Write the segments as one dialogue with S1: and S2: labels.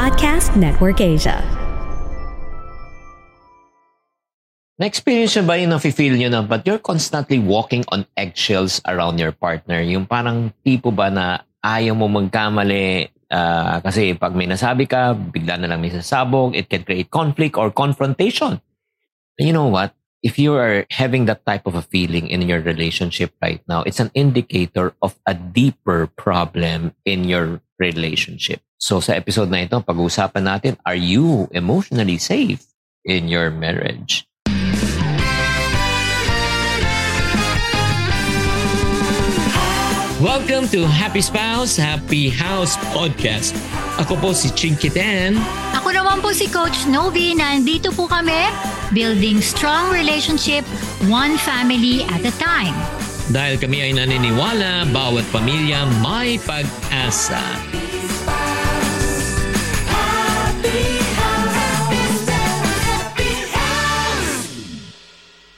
S1: Podcast Network Asia.
S2: Na-experience nyo ba yung nafe-feel nyo na but you're constantly walking on eggshells around your partner? Yung parang tipo ba na ayaw mo magkamali uh, kasi pag may nasabi ka, bigla na lang may sasabog, it can create conflict or confrontation. And you know what? If you are having that type of a feeling in your relationship right now, it's an indicator of a deeper problem in your relationship. So sa episode na ito, pag-uusapan natin, are you emotionally safe in your marriage? Welcome to Happy Spouse, Happy House Podcast. Ako po si Chinky Dan.
S3: Ako naman po si Coach Novi. Nandito po kami, building strong relationship, one family at a time.
S2: Dahil kami ay naniniwala, bawat pamilya may pag-asa.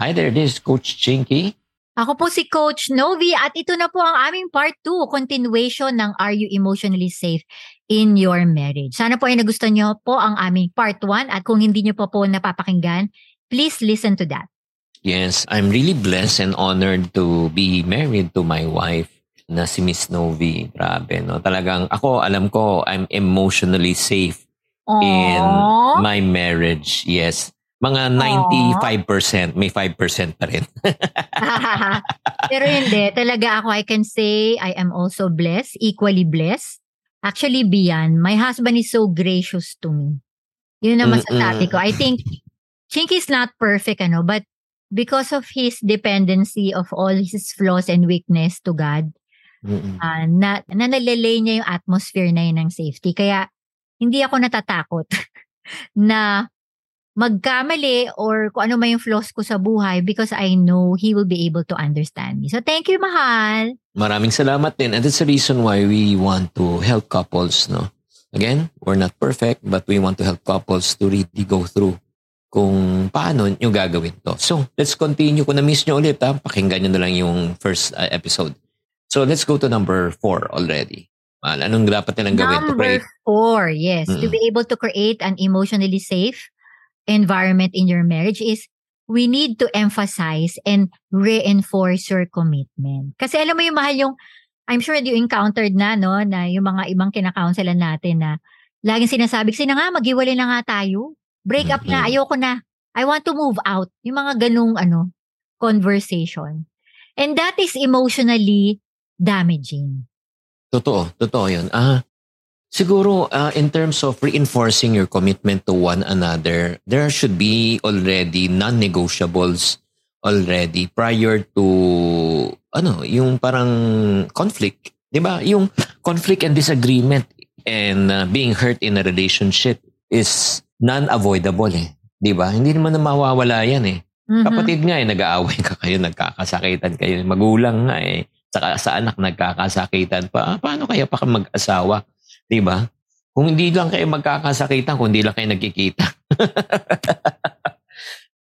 S2: Hi there, this is Coach Chinky.
S3: Ako po si Coach Novi at ito na po ang aming part 2, continuation ng Are You Emotionally Safe in Your Marriage. Sana po ay nagustuhan nyo po ang aming part 1 at kung hindi nyo po po napapakinggan, please listen to that.
S2: Yes, I'm really blessed and honored to be married to my wife na si Miss Novi. Grabe, no? Talagang ako, alam ko, I'm emotionally safe Aww. in my marriage. Yes. Mga 95%, may 5% pa rin.
S3: Pero hindi, talaga ako, I can say I am also blessed, equally blessed. Actually, beyond, my husband is so gracious to me. Yun ang masasabi ko. I think, Chinky is not perfect, ano, but because of his dependency of all his flaws and weakness to God, uh, na, na nalalay niya yung atmosphere na yun ng safety. Kaya, hindi ako natatakot na magkamali or kung ano man yung flaws ko sa buhay because I know He will be able to understand me. So thank you, Mahal.
S2: Maraming salamat din. And that's the reason why we want to help couples, no? Again, we're not perfect, but we want to help couples to really go through kung paano nyo gagawin to. So, let's continue. Kung na-miss nyo ulit, ha, pakinggan nyo na lang yung first uh, episode. So, let's go to number four already. Mal, anong dapat nilang gawin
S3: number to create? Number four, yes. Mm-mm. To be able to create an emotionally safe environment in your marriage is we need to emphasize and reinforce your commitment. Kasi alam mo yung mahal yung, I'm sure you encountered na, no, na yung mga ibang kinakaunselan natin na laging sinasabi, kasi na nga, maghiwalay na nga tayo. Break up na, ayoko na. I want to move out. Yung mga ganung ano, conversation. And that is emotionally damaging.
S2: Totoo, totoo yun. Ah, Siguro, uh, in terms of reinforcing your commitment to one another, there should be already non-negotiables already prior to, ano, yung parang conflict. Di ba? Yung conflict and disagreement and uh, being hurt in a relationship is non-avoidable eh. Di ba? Hindi naman na mawawala yan eh. Mm-hmm. Kapatid nga eh, nag-aaway ka kayo, nagkakasakitan kayo. Magulang nga eh. Saka sa anak nagkakasakitan pa. Paano kaya pa mag-asawa? 'Di ba? Kung hindi lang kayo magkakasakitan, kung hindi lang kayo nagkikita.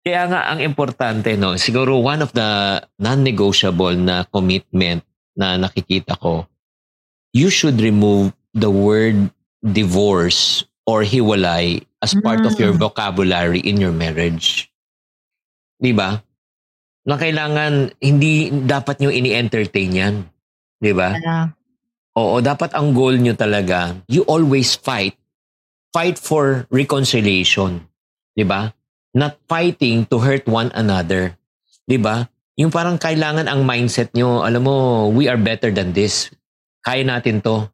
S2: Kaya nga ang importante no, siguro one of the non-negotiable na commitment na nakikita ko, you should remove the word divorce or hiwalay as part mm. of your mm. vocabulary in your marriage. 'Di ba? Na kailangan hindi dapat niyo ini-entertain 'yan. 'Di ba? Yeah. Oo, dapat ang goal nyo talaga, you always fight. Fight for reconciliation. Di ba? Not fighting to hurt one another. Di ba? Yung parang kailangan ang mindset nyo, alam mo, we are better than this. Kaya natin to.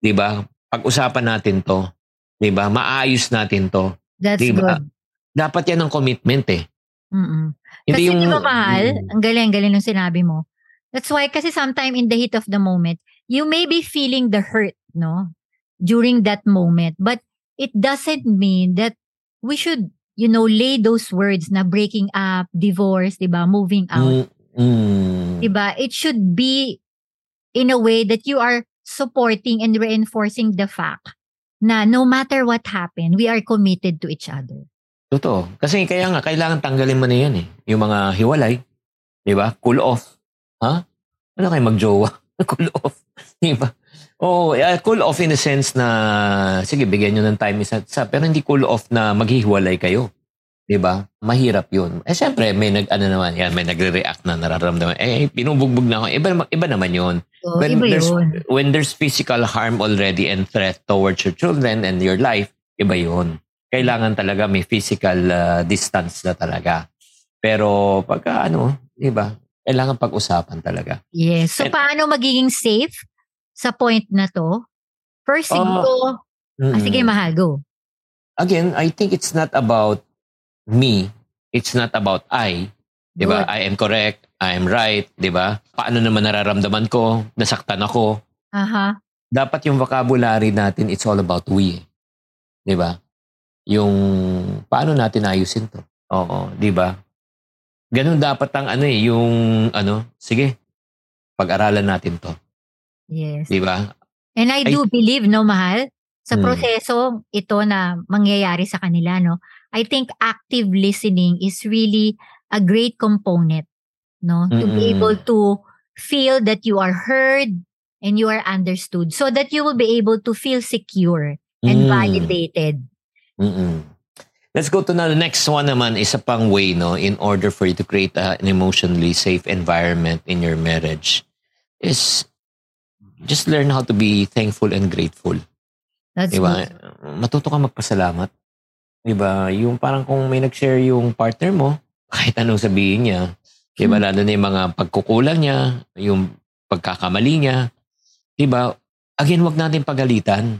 S2: Di ba? Pag-usapan natin to. Di ba? Maayos natin to.
S3: That's diba? good.
S2: Dapat yan ang commitment eh.
S3: Mm-mm. Hindi kasi yung, di ba mahal, mm, ang galing-galing ng sinabi mo. That's why kasi sometime in the heat of the moment, you may be feeling the hurt, no, during that moment, but it doesn't mean that we should, you know, lay those words na breaking up, divorce, diba, moving out. Mm-hmm. Diba? It should be in a way that you are supporting and reinforcing the fact na no matter what happened, we are committed to each other.
S2: Totoo. Kasi kaya nga, kailangan tanggalin mo na yan eh. Yung mga hiwalay. Di ba? Cool off. Ha? Ano kayo magjowa? cool off. Di ba? Oo, uh, cool off in the sense na, sige, bigyan nyo ng time isa't isa, pero hindi cool off na maghihiwalay kayo. 'di ba? Mahirap 'yun. Eh syempre may nag ano naman, yan, may nagre-react na nararamdaman. Eh pinubugbog na ako. Iba iba naman 'yun.
S3: So, when iba
S2: there's
S3: yun.
S2: when there's physical harm already and threat towards your children and your life, iba 'yun. Kailangan talaga may physical uh, distance na talaga. Pero pagka ano, 'di ba? Kailangan pag-usapan talaga.
S3: Yes. So
S2: And-
S3: paano magiging safe sa point na to? First siguro, ah,
S2: Mm-mm.
S3: sige mahal, go.
S2: Again, I think it's not about me. It's not about I. 'Di ba? I am correct. I am right, 'di ba? Paano naman nararamdaman ko? Nasaktan ako.
S3: Aha.
S2: Dapat yung vocabulary natin it's all about we. 'Di ba? Yung paano natin ayusin 'to. Oo, 'di ba? Ganun dapat ang ano eh, yung ano, sige. Pag-aralan natin 'to,
S3: Yes.
S2: 'di ba?
S3: And I
S2: Ay-
S3: do believe, no, mahal, sa
S2: Hmm.
S3: proseso ito na mangyayari sa kanila, no, I think active listening is really a great component, no, to be
S2: Mm-mm.
S3: able to feel that you are heard and you are understood so that you will be able to feel secure and
S2: Mm.
S3: validated.
S2: Mm-mm. Let's go to na the next one naman, isa pang way, no, in order for you to create a- an emotionally safe environment in your marriage is just learn how to be thankful and grateful.
S3: That's
S2: Diba?
S3: good.
S2: Matuto ka magpasalamat. Diba? Yung parang kung may nag-share yung partner mo, kahit anong sabihin niya, diba?
S3: Hmm.
S2: Lalo na yung mga pagkukulang niya, yung pagkakamali niya, diba? Again, wag natin pagalitan.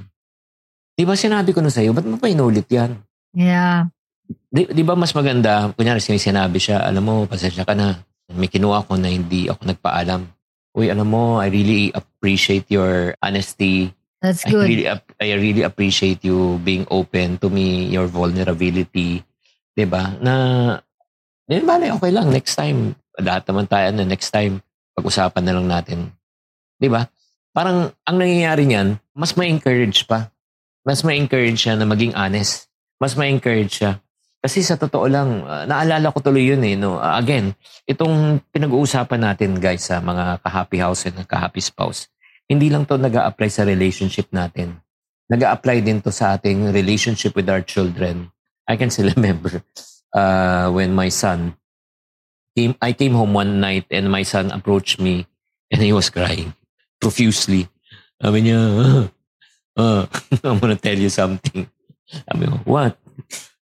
S2: Diba sinabi ko na sa'yo, ba't mo pa inulit yan?
S3: Yeah.
S2: Di, di ba mas maganda, kunyari sinabi siya, alam mo, pasensya ka na. May kinuha ko na hindi ako nagpaalam. Uy, alam mo, I really appreciate your honesty.
S3: That's
S2: I
S3: good.
S2: really, ap- I really appreciate you being open to me, your vulnerability. 'Di ba Na, di ba okay lang, next time, lahat naman tayo na next time, pag-usapan na lang natin. 'Di ba Parang, ang nangyayari niyan, mas ma-encourage pa. Mas ma-encourage siya na maging honest. Mas ma-encourage siya. Kasi sa totoo lang, ah, naalala ko tuloy yun eh. No? Ah, again, itong pinag-uusapan natin guys sa mga ka-happy house and ka-happy spouse, hindi lang to nag apply sa relationship natin. nag apply din to sa ating relationship with our children. I can still remember uh, when my son came, I came home one night and my son approached me and he was crying profusely. Sabi niya, uh, uh, I'm gonna tell you something. Sabi ko, what?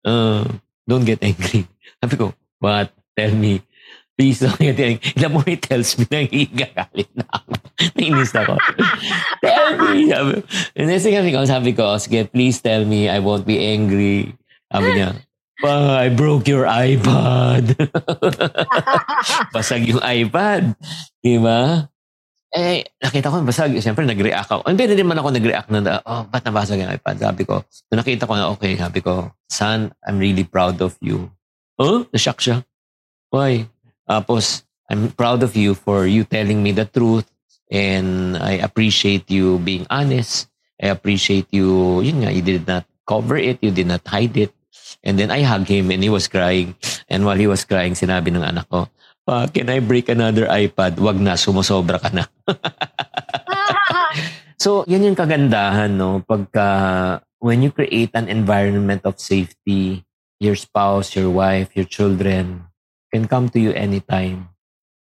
S2: Uh, don't get angry. Sabi ko, what? Tell me. Please don't get angry. Ilan mo he tells me, nangigagalit na ako. Nainis ako. tell me. Sabi, and then sabi ko, sabi ko, sige, please tell me, I won't be angry. Sabi niya, pa, I broke your iPad. Basag yung iPad. Di ba? Eh, nakita ko, basag. Siyempre, nag-react ako. Hindi din man ako nag-react na, oh, ba't nabasag yung iPad? Sabi ko, nung nakita ko na, okay, sabi ko, son, I'm really proud of you. Oh, nashock siya. Why? Tapos, I'm proud of you for you telling me the truth and I appreciate you being honest. I appreciate you, yun nga, you did not cover it, you did not hide it. And then I hugged him and he was crying. And while he was crying, sinabi ng anak ko, Pa, can I break another iPad? Wag na, sumusobra ka na. So, yan yung kagandahan, no? Pagka, when you create an environment of safety, your spouse, your wife, your children can come to you anytime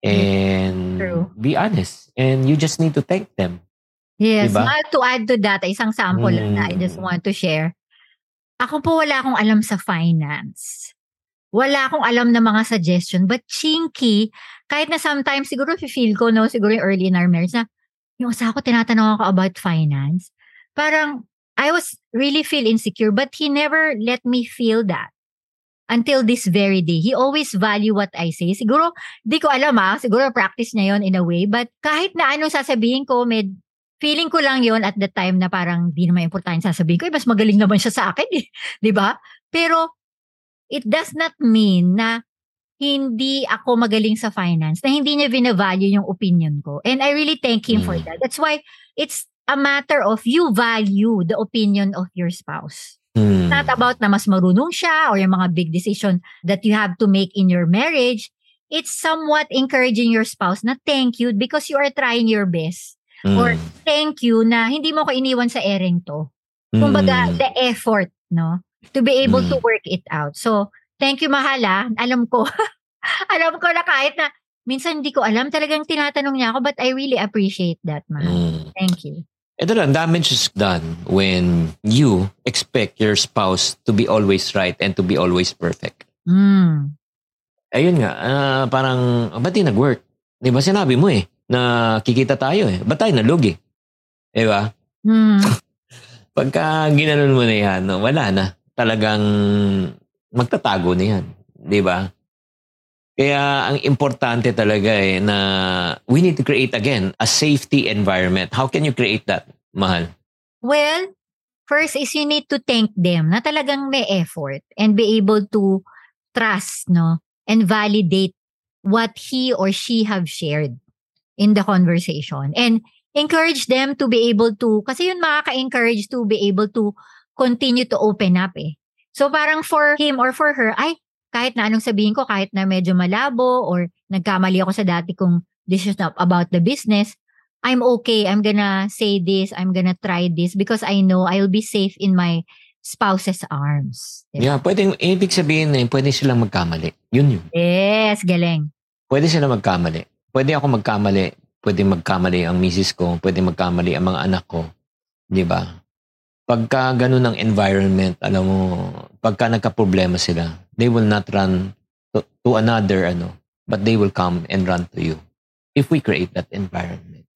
S2: and
S3: True.
S2: be honest. And you just need to thank them.
S3: Yes,
S2: Diba?
S3: ma- to add to that, isang sample lang na I just
S2: Mm.
S3: want to share. Ako po wala akong alam sa finance. Wala akong alam na mga suggestion. But chinky, kahit na sometimes, siguro feel ko, no, siguro yung early in our marriage na, yung sa ako, tinatanong ako about finance. Parang, I was really feel insecure, but he never let me feel that until this very day. He always value what I say. Siguro, di ko alam ah, siguro practice niya yon in a way, but kahit na anong sasabihin ko, med, feeling ko lang yon at the time na parang di naman importante sasabihin ko, eh, mas magaling naman siya sa akin, eh. di ba? Pero, it does not mean na hindi ako magaling sa finance, na hindi niya binavalue yung opinion ko. And I really thank him for
S2: Mm.
S3: that. That's why it's a matter of you value the opinion of your spouse.
S2: Hmm.
S3: Not about na mas marunong siya or yung mga big decision that you have to make in your marriage. It's somewhat encouraging your spouse na thank you because you are trying your best Or
S2: Mm.
S3: thank you na hindi mo ko iniwan sa ereng to. Kumbaga,
S2: Mm.
S3: the effort, no? To be able to
S2: Mm.
S3: work it out. So, thank you, mahal ah. Alam ko. alam ko na kahit na minsan hindi ko alam talagang tinatanong niya ako but I really appreciate that, mahal.
S2: Mm.
S3: Thank you.
S2: Ito lang, damage is done when you expect your spouse to be always right and to be always perfect.
S3: Mm.
S2: Ayun nga, ah, parang, ba't di nag-work? Di ba sinabi mo eh, na kikita tayo eh. Ba't tayo nalugi? Di ba?
S3: Mm.
S2: Pagka ginanon mo na yan, no, wala na. Talagang magtatago na yan. Di ba? Kaya ang importante talaga eh na we need to create again a safety environment. How can you create that, mahal?
S3: Well, first is you need to thank them na talagang may effort and be able to trust, no? And validate what he or she have shared in the conversation. And encourage them to be able to, kasi yun makaka-encourage to be able to continue to open up eh. So parang for him or for her, ay, kahit na anong sabihin ko, kahit na medyo malabo or nagkamali ako sa dati kong decision about the business, I'm okay. I'm gonna say this. I'm gonna try this because I know I'll be safe in my spouse's arms. Diba?
S2: Yeah, pwedeng, ibig sabihin na pwede silang magkamali. Yun yun.
S3: Yes, galing.
S2: Pwede sila magkamali. Pwede ako magkamali. Pwede magkamali ang misis ko. Pwede magkamali ang mga anak ko. Di ba? Pagka ganun ang environment, alam mo, pagka nagka-problema sila, they will not run to, to another, ano, but they will come and run to you if we create that environment.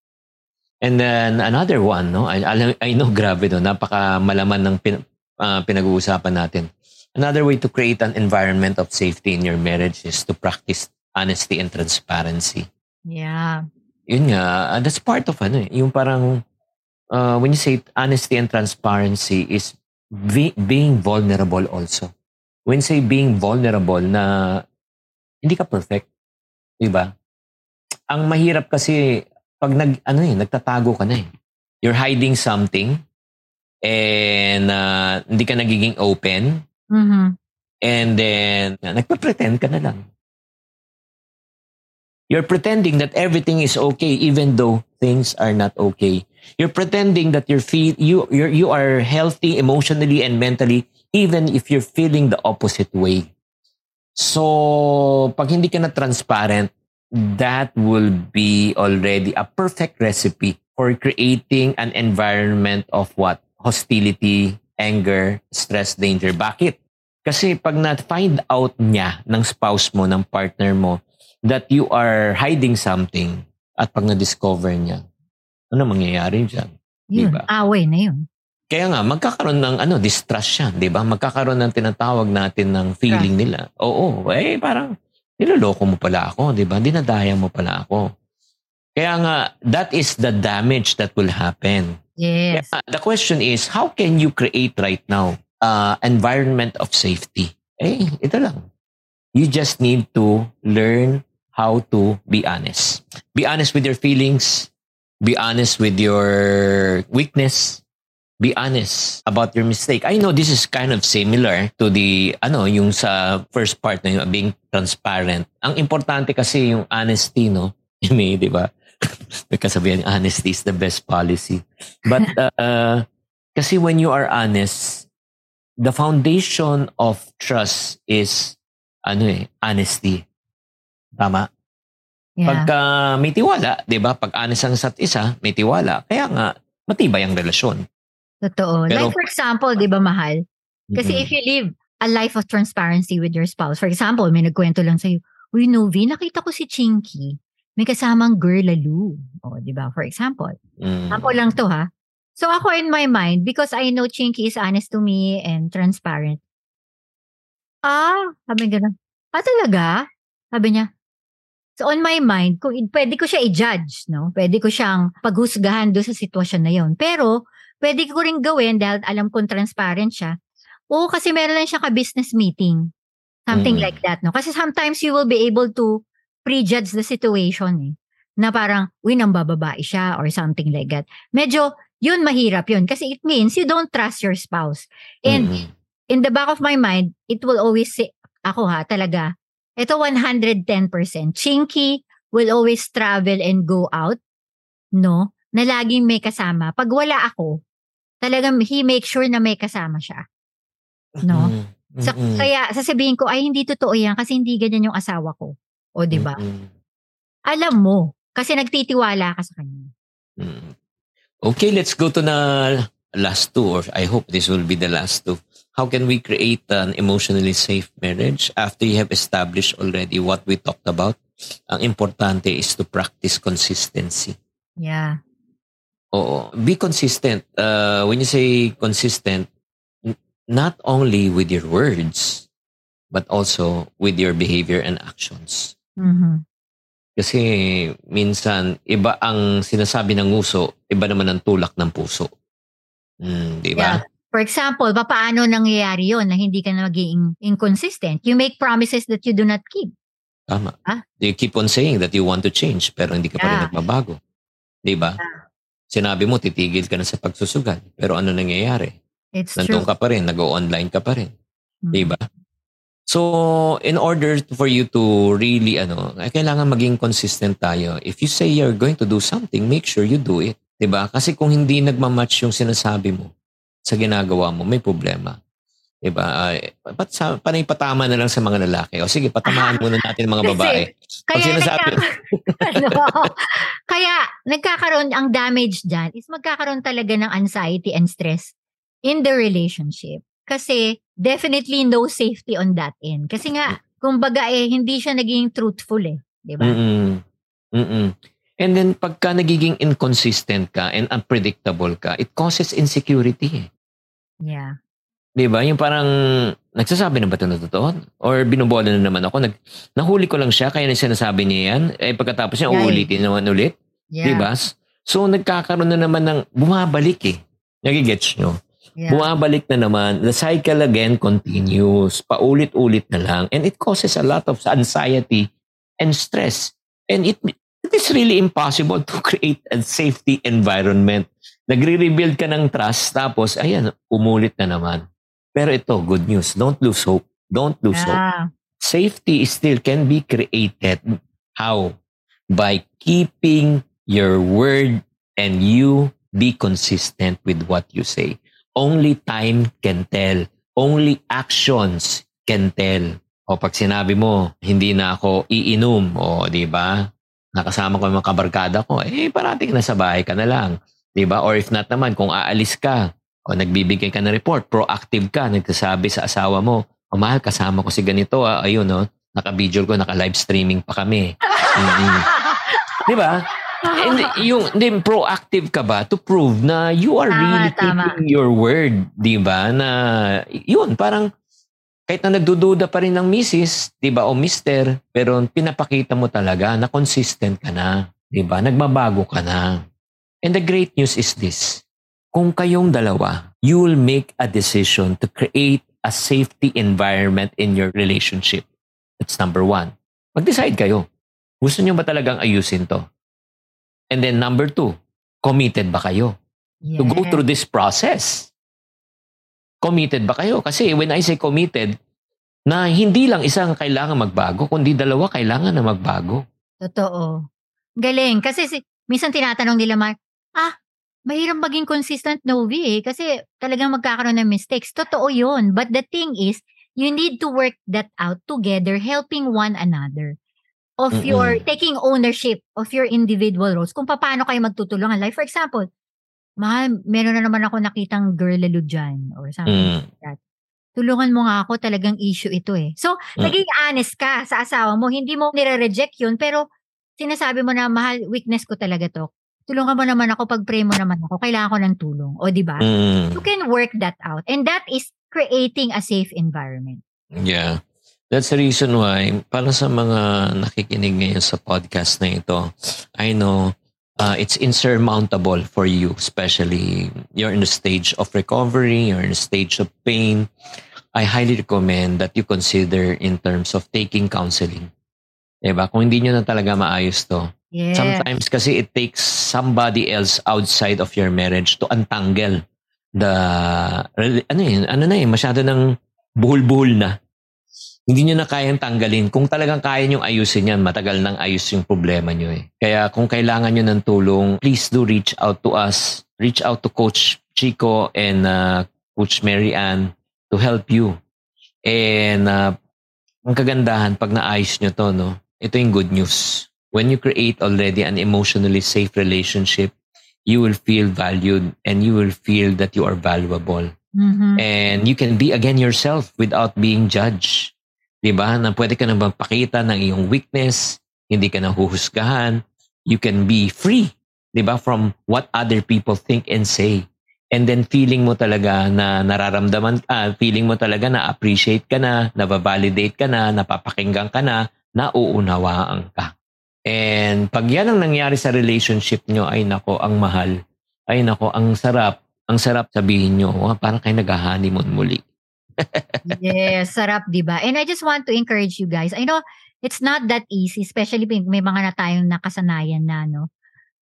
S2: And then another one, no? I, alam- I know, grabe no, napaka malaman ng pin, ah, pinag-uusapan natin. Another way to create an environment of safety in your marriage is to practice honesty and transparency.
S3: Yeah.
S2: Yun nga, uh, that's part of ano eh, yung parang uh, when you say honesty and transparency is be- being vulnerable also. When you say being vulnerable na hindi ka perfect, di ba? Ang mahirap kasi pag nag ano eh, nagtatago ka na eh. You're hiding something and uh, hindi ka nagiging open
S3: Mhm.
S2: and then nagpa-pretend ka na lang. You're pretending that everything is okay even though things are not okay. You're pretending that you're feel you you you are healthy emotionally and mentally even if you're feeling the opposite way. So, pag hindi ka na transparent, that will be already a perfect recipe for creating an environment of what? Hostility, anger, stress, danger. Bakit? Kasi pag na-find out niya ng spouse mo, ng partner mo, that you are hiding something at pag na-discover niya, ano mangyayari dyan?
S3: Yun,
S2: Diba?
S3: away na yun.
S2: Kaya nga, magkakaroon ng ano, distrust siya, di ba? Magkakaroon ng tinatawag natin ng feeling nila. Oo, eh parang niloloko mo pala ako, di ba? Dinadaya mo pala ako. Kaya nga, that is the damage that will happen.
S3: Yes.
S2: Kaya the question is, how can you create right now uh, environment of safety? Eh, ito lang. You just need to learn how to be honest. Be honest with your feelings. Be honest with your weakness. Be honest about your mistake. I know this is kind of similar to the, ano, yung sa first part na yung being transparent. Ang importante kasi yung honesty, no? May, di ba? Nagkasabihan, honesty is the best policy. But, uh, kasi when you are honest, the foundation of trust is, ano eh, honesty. Tama?
S3: Yeah.
S2: Pagka may tiwala, di ba? Pag honest ang isa't isa, may tiwala. Kaya nga, matibay ang relasyon.
S3: Totoo.
S2: Pero-
S3: like for example, di ba mahal? Kasi
S2: Mm-mm.
S3: if you live a life of transparency with your spouse, for example, may nagkwento lang sa'yo, Uy, Novi, nakita ko si Chinky. May kasamang girl lalo. O, di ba? For example.
S2: Mm.
S3: Ako lang to ha. So ako in my mind, because I know Chinky is honest to me and transparent. Ah, sabi gano'n. Ah, talaga? Sabi niya. So on my mind, kung pwede ko siya i-judge, no? Pwede ko siyang paghusgahan doon sa sitwasyon na yon. Pero, pwede ko rin gawin dahil alam kong transparent siya. Oo, kasi meron lang siya ka-business meeting. Something
S2: Mm.
S3: like that, no? Kasi sometimes you will be able to prejudge the situation, eh. Na parang, uy, nang bababae siya or something like that. Medyo, yun mahirap yun. Kasi it means you don't trust your spouse. And
S2: Mm-mm.
S3: in the back of my mind, it will always say, ako ha, talaga, ito 110%. Chinky will always travel and go out, no? na laging may kasama. Pag wala ako, talagang he make sure na may kasama siya. No?
S2: Mm,
S3: So,
S2: mm,
S3: kaya sasabihin ko, ay hindi totoo yan kasi hindi ganyan yung asawa ko. O, di ba?
S2: mm,
S3: Alam mo, kasi nagtitiwala ka sa kanya.
S2: Okay, let's go to the last two, or I hope this will be the last two. How can we create an emotionally safe marriage after you have established already what we talked about? Ang importante is to practice consistency.
S3: Yeah.
S2: Oo. Be consistent. Uh, when you say consistent, n- not only with your words, but also with your behavior and actions.
S3: Mhm.
S2: Kasi minsan, iba ang sinasabi ng nguso, iba naman ang tulak ng puso. Mm, di ba?
S3: Yeah. For example, paano nangyayari yon na hindi ka na maging inconsistent? You make promises that you do not keep.
S2: Tama.
S3: Ah.
S2: You keep on saying that you want to change, pero hindi ka pa rin
S3: Yeah.
S2: nagbabago. Di ba? Sinabi mo, titigil ka na sa pagsusugal. Pero ano nangyayari?
S3: It's
S2: Nandun
S3: true.
S2: ka pa rin, nag-online ka pa rin.
S3: Mhm.
S2: Di ba? So, in order for you to really, ano, eh, kailangan maging consistent tayo. If you say you're going to do something, make sure you do it. Di ba? Kasi kung hindi nagmamatch yung sinasabi mo sa ginagawa mo, may problema. Di ba? Ay, pat, sa, panay patama na lang sa mga lalaki. O sige, patamaan muna natin mga
S3: Kasi,
S2: babae. Pag
S3: Kaya,
S2: sinasabi,
S3: nagka- ano, kaya nagkakaroon, ang damage dyan is magkakaroon talaga ng anxiety and stress in the relationship. Kasi definitely no safety on that end. Kasi nga, kumbaga eh, hindi siya naging truthful eh. Di ba?
S2: Mm-mm. Mm-mm. And then, pagka nagiging inconsistent ka and unpredictable ka, it causes insecurity.
S3: Yeah.
S2: Di ba? Yung parang, nagsasabi na ba ito na totoo? Or binubola na naman ako. Nag, nahuli ko lang siya, kaya na sinasabi niya yan. Eh, pagkatapos niya,
S3: Yeah,
S2: uulitin naman ulit.
S3: Yeah.
S2: Di ba? So, nagkakaroon na naman ng, bumabalik eh. Nagigets nyo?
S3: Yeah.
S2: Bumabalik na naman. The cycle again continues. Paulit-ulit na lang. And it causes a lot of anxiety and stress. And it, it is really impossible to create a safety environment. Nagre-rebuild ka ng trust, tapos, ayan, umulit na naman. Pero ito, good news. Don't lose hope. Don't lose hope.
S3: Yeah.
S2: Safety still can be created. How? By keeping your word and you be consistent with what you say. Only time can tell. Only actions can tell. O pag sinabi mo, hindi na ako iinom, o di ba? Nakasama ko yung mga kabarkada ko, eh parating na sa bahay ka na lang. Di ba? Or if not naman, kung aalis ka, o nagbibigay ka ng report, proactive ka, nagsasabi sa asawa mo, o mahal, kasama ko si ganito, ah, ayun, no? naka-video ko, naka-live streaming pa kami. Mm-mm. Di ba? And yung then proactive ka ba to prove na you are
S3: Tama,
S2: really
S3: tama.
S2: keeping your word, 'di ba? Na yun, parang kahit na nagdududa pa rin ng misis, 'di ba, o mister, pero pinapakita mo talaga na consistent ka na, 'di ba? Nagbabago ka na. And the great news is this. Kung kayong dalawa, you will make a decision to create a safety environment in your relationship. That's number one. Mag-decide kayo. Gusto nyo ba talagang ayusin to? And then number two, committed ba kayo to go through this process? Committed ba kayo? Kasi when I say committed, na hindi lang isang kailangan magbago, kundi dalawa kailangan na magbago.
S3: Totoo. Galing. Kasi si, minsan tinatanong nila, Mark, ah, mahirap maging consistent Novi eh. Kasi talagang magkakaroon ng mistakes. Totoo yun. But the thing is, you need to work that out together, helping one another. Of
S2: Mm-mm.
S3: your, taking ownership of your individual roles. Kung paano kayo magtutulungan. Like for example, mahal, meron na naman ako nakitang girl lalo dyan or something
S2: Mm.
S3: tulungan mo nga ako, talagang issue ito eh. So,
S2: Mm.
S3: naging honest ka sa asawa mo, hindi mo nire-reject yun, pero sinasabi mo na, mahal, weakness ko talaga to. Tulungan mo naman ako, pag-pray mo naman ako, kailangan ko ng tulong. O, di ba?
S2: Mm.
S3: You can work that out. And that is creating a safe environment.
S2: Yeah. That's the reason why, para sa mga nakikinig ngayon sa podcast na ito, I know uh, it's insurmountable for you, especially you're in a stage of recovery, you're in a stage of pain. I highly recommend that you consider in terms of taking counseling. Diba? Kung hindi nyo na talaga maayos to,
S3: Yeah.
S2: Sometimes kasi it takes somebody else outside of your marriage to untangle the ano yun, ano na eh, masyado ng buhol-buhol na. Hindi nyo na kayang tanggalin. Kung talagang kaya nyo ayusin yan, matagal nang ayos yung problema nyo eh. Kaya kung kailangan nyo ng tulong, please do reach out to us. Reach out to Coach Chico and uh, Coach Mary Ann to help you. And uh, ang kagandahan, pag naayos nyo to, no, ito yung good news. When you create already an emotionally safe relationship, you will feel valued and you will feel that you are valuable.
S3: Mhm.
S2: And you can be again yourself without being judged. 'Di ba? Na pwede ka na magpakita ng iyong weakness, hindi ka nahuhusgahan. You can be free, 'di ba, from what other people think and say. And then feeling mo talaga na nararamdaman ka, feeling mo talaga na appreciate ka na, na-validate ka na, napapakinggan ka na, nauunawaan ka. And pag yan ang nangyari sa relationship nyo, ay nako, ang mahal. Ay nako, ang sarap. Ang sarap sabihin nyo, "Wow, parang kayo nag-honeymoon muli.
S3: Yes, sarap, di ba? And I just want to encourage you guys. I know it's not that easy, especially may mga na tayong nakasanayan na, no?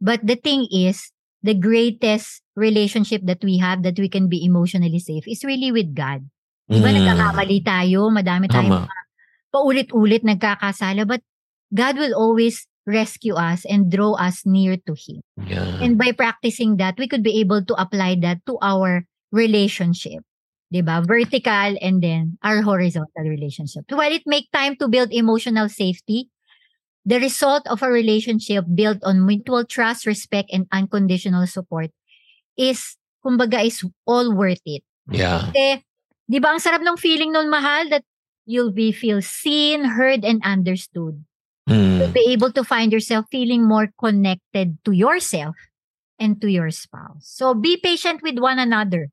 S3: But the thing is, the greatest relationship that we have that we can be emotionally safe is really with God. Di ba,
S2: Mm,
S3: nagkakamali tayo, madami tayong mga paulit-ulit nagkakasala, but God will always rescue us and draw us near to Him.
S2: Yeah.
S3: And by practicing that, we could be able to apply that to our relationship. 'Di ba? Vertical and then our horizontal relationship. While it make time to build emotional safety, the result of a relationship built on mutual trust, respect, and unconditional support is, kumbaga, is all worth it.
S2: Yeah.
S3: Kasi, di ba ang sarap ng feeling nun, mahal, that you'll be feel seen, heard, and understood.
S2: Mm.
S3: You'll be able to find yourself feeling more connected to yourself and to your spouse. So be patient with one another.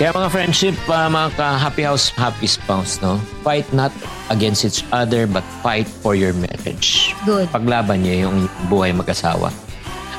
S2: Kaya mga friendship, uh, mga ka-happy house, happy spouse, no? Fight not against each other, but fight for your marriage.
S3: Good.
S2: Paglaban niyo yung buhay mag-asawa.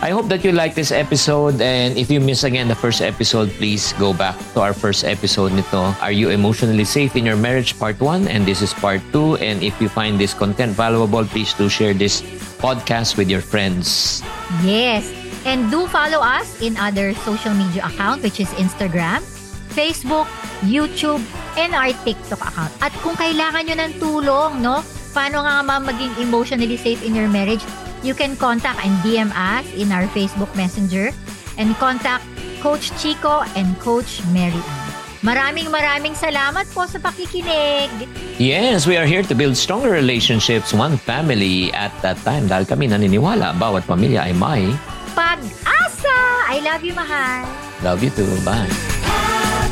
S2: I hope that you like this episode and if you miss again the first episode, please go back to our first episode nito. Are you emotionally safe in your marriage? Part 1 and this is part 2 and if you find this content valuable, please do share this podcast with your friends.
S3: Yes. And do follow us in other social media account which is Instagram, Facebook, YouTube, and our TikTok account. At kung kailangan nyo ng tulong, no? Paano nga ma maging emotionally safe in your marriage? You can contact and DM us in our Facebook Messenger and contact Coach Chico and Coach Mary Ann. Maraming maraming salamat po sa pakikinig.
S2: Yes, we are here to build stronger relationships, one family at that time dahil kami naniniwala bawat pamilya ay may
S3: Pag-asa! I love you, mahal.
S2: love you too. Bye.